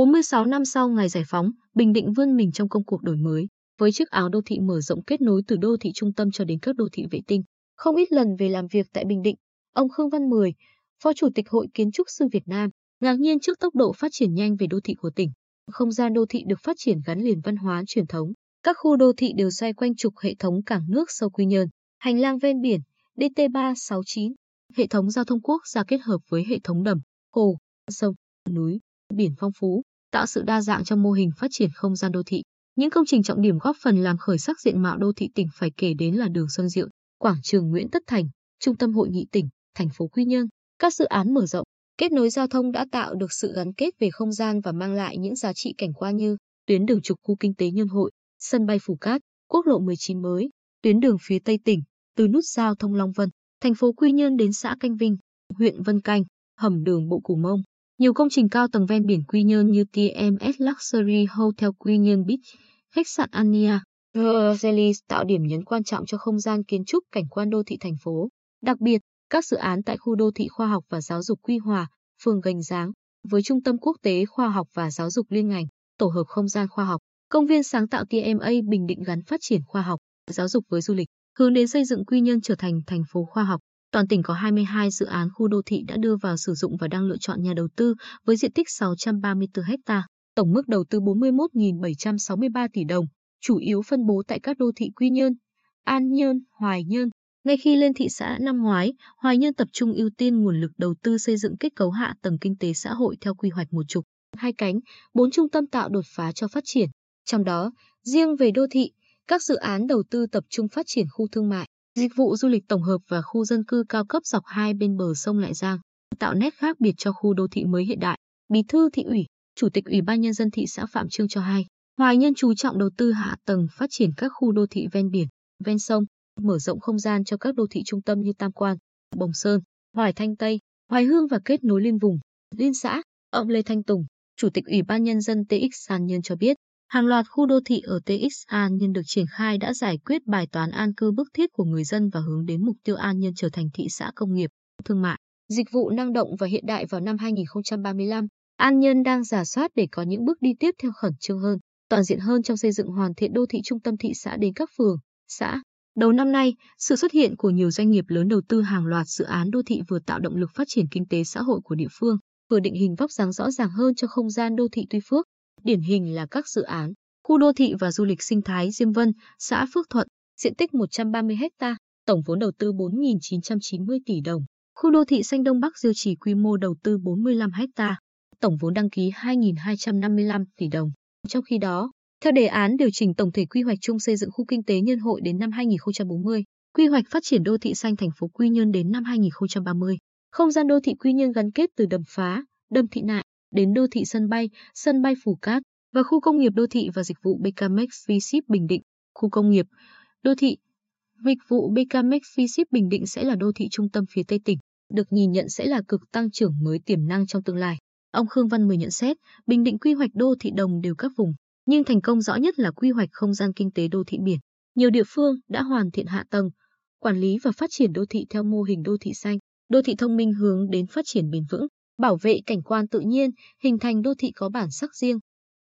46 năm sau ngày giải phóng, Bình Định vươn mình trong công cuộc đổi mới, với chiếc áo đô thị mở rộng kết nối từ đô thị trung tâm cho đến các đô thị vệ tinh. Không ít lần về làm việc tại Bình Định, ông Khương Văn Mười, Phó Chủ tịch Hội Kiến trúc sư Việt Nam, ngạc nhiên trước tốc độ phát triển nhanh về đô thị của tỉnh. Không gian đô thị được phát triển gắn liền văn hóa truyền thống. Các khu đô thị đều xoay quanh trục hệ thống cảng nước sâu Quy Nhơn, hành lang ven biển, DT369, hệ thống giao thông quốc gia kết hợp với hệ thống đầm, hồ, sông, núi, biển phong phú, tạo sự đa dạng trong mô hình phát triển không gian đô thị. Những công trình trọng điểm góp phần làm khởi sắc diện mạo đô thị tỉnh phải kể đến là đường Xuân Diệu, quảng trường Nguyễn Tất Thành, trung tâm hội nghị tỉnh, thành phố Quy Nhơn. Các dự án mở rộng, kết nối giao thông đã tạo được sự gắn kết về không gian và mang lại những giá trị cảnh quan như tuyến đường trục khu kinh tế Nhân Hội, sân bay phủ Cát, quốc lộ 19 mới, tuyến đường phía Tây tỉnh, từ nút giao thông Long Vân, thành phố Quy Nhơn đến xã Canh Vinh, huyện Vân Canh, hầm đường bộ Củ Mông. Nhiều công trình cao tầng ven biển Quy Nhơn như TMS Luxury Hotel Quy Nhơn Beach, khách sạn Ania, Gelis tạo điểm nhấn quan trọng cho không gian kiến trúc cảnh quan đô thị thành phố. Đặc biệt, các dự án tại khu đô thị khoa học và giáo dục Quy Hòa, phường Gành Giáng, với Trung tâm Quốc tế Khoa học và Giáo dục liên ngành, tổ hợp không gian khoa học, công viên sáng tạo TMA Bình Định gắn phát triển khoa học, giáo dục với du lịch, hướng đến xây dựng Quy Nhơn trở thành thành phố khoa học. Toàn tỉnh có 22 dự án khu đô thị đã đưa vào sử dụng và đang lựa chọn nhà đầu tư với diện tích 634 ha, tổng mức đầu tư 41.763 tỷ đồng, chủ yếu phân bố tại các đô thị Quy Nhơn, An Nhơn, Hoài Nhơn. Ngay khi lên thị xã năm ngoái, Hoài Nhơn tập trung ưu tiên nguồn lực đầu tư xây dựng kết cấu hạ tầng kinh tế xã hội theo quy hoạch một trục, hai cánh, bốn trung tâm tạo đột phá cho phát triển. Trong đó, riêng về đô thị, các dự án đầu tư tập trung phát triển khu thương mại, dịch vụ du lịch tổng hợp và khu dân cư cao cấp dọc hai bên bờ sông Lại Giang, tạo nét khác biệt cho khu đô thị mới hiện đại. Bí thư thị ủy, Chủ tịch Ủy ban nhân dân thị xã Phạm Trương cho hay, Hoài Nhân chú trọng đầu tư hạ tầng phát triển các khu đô thị ven biển, ven sông, mở rộng không gian cho các đô thị trung tâm như Tam Quan, Bồng Sơn, Hoài Thanh Tây, Hoài Hương và kết nối liên vùng, liên xã. Ông Lê Thanh Tùng, Chủ tịch Ủy ban nhân dân TX Sàn Nhân cho biết, hàng loạt khu đô thị ở TX An Nhân được triển khai đã giải quyết bài toán an cư bức thiết của người dân và hướng đến mục tiêu An Nhân trở thành thị xã công nghiệp, thương mại, dịch vụ năng động và hiện đại vào năm 2035. An Nhân đang giả soát để có những bước đi tiếp theo khẩn trương hơn, toàn diện hơn trong xây dựng hoàn thiện đô thị trung tâm thị xã đến các phường, xã. Đầu năm nay, sự xuất hiện của nhiều doanh nghiệp lớn đầu tư hàng loạt dự án đô thị vừa tạo động lực phát triển kinh tế xã hội của địa phương, vừa định hình vóc dáng rõ ràng hơn cho không gian đô thị Tuy Phước. Điển hình là các dự án khu đô thị và du lịch sinh thái Diêm Vân, xã Phước Thuận, diện tích 130 ha, tổng vốn đầu tư 4.990 tỷ đồng. Khu đô thị xanh Đông Bắc Diêu Trì quy mô đầu tư 45 ha, tổng vốn đăng ký 2.255 tỷ đồng. Trong khi đó, theo đề án điều chỉnh tổng thể quy hoạch chung xây dựng khu kinh tế nhân hội đến năm 2040, quy hoạch phát triển đô thị xanh thành phố Quy Nhơn đến năm 2030, không gian đô thị Quy Nhơn gắn kết từ đầm phá, đầm thị nại đến đô thị sân bay, sân bay Phù Cát và khu công nghiệp đô thị và dịch vụ BKMX V-Ship Bình Định, khu công nghiệp, đô thị, dịch vụ BKMX V-Ship Bình Định sẽ là đô thị trung tâm phía Tây tỉnh, được nhìn nhận sẽ là cực tăng trưởng mới tiềm năng trong tương lai. Ông Khương Văn Mười nhận xét, Bình Định quy hoạch đô thị đồng đều các vùng, nhưng thành công rõ nhất là quy hoạch không gian kinh tế đô thị biển. Nhiều địa phương đã hoàn thiện hạ tầng, quản lý và phát triển đô thị theo mô hình đô thị xanh, đô thị thông minh hướng đến phát triển bền vững, bảo vệ cảnh quan tự nhiên, hình thành đô thị có bản sắc riêng.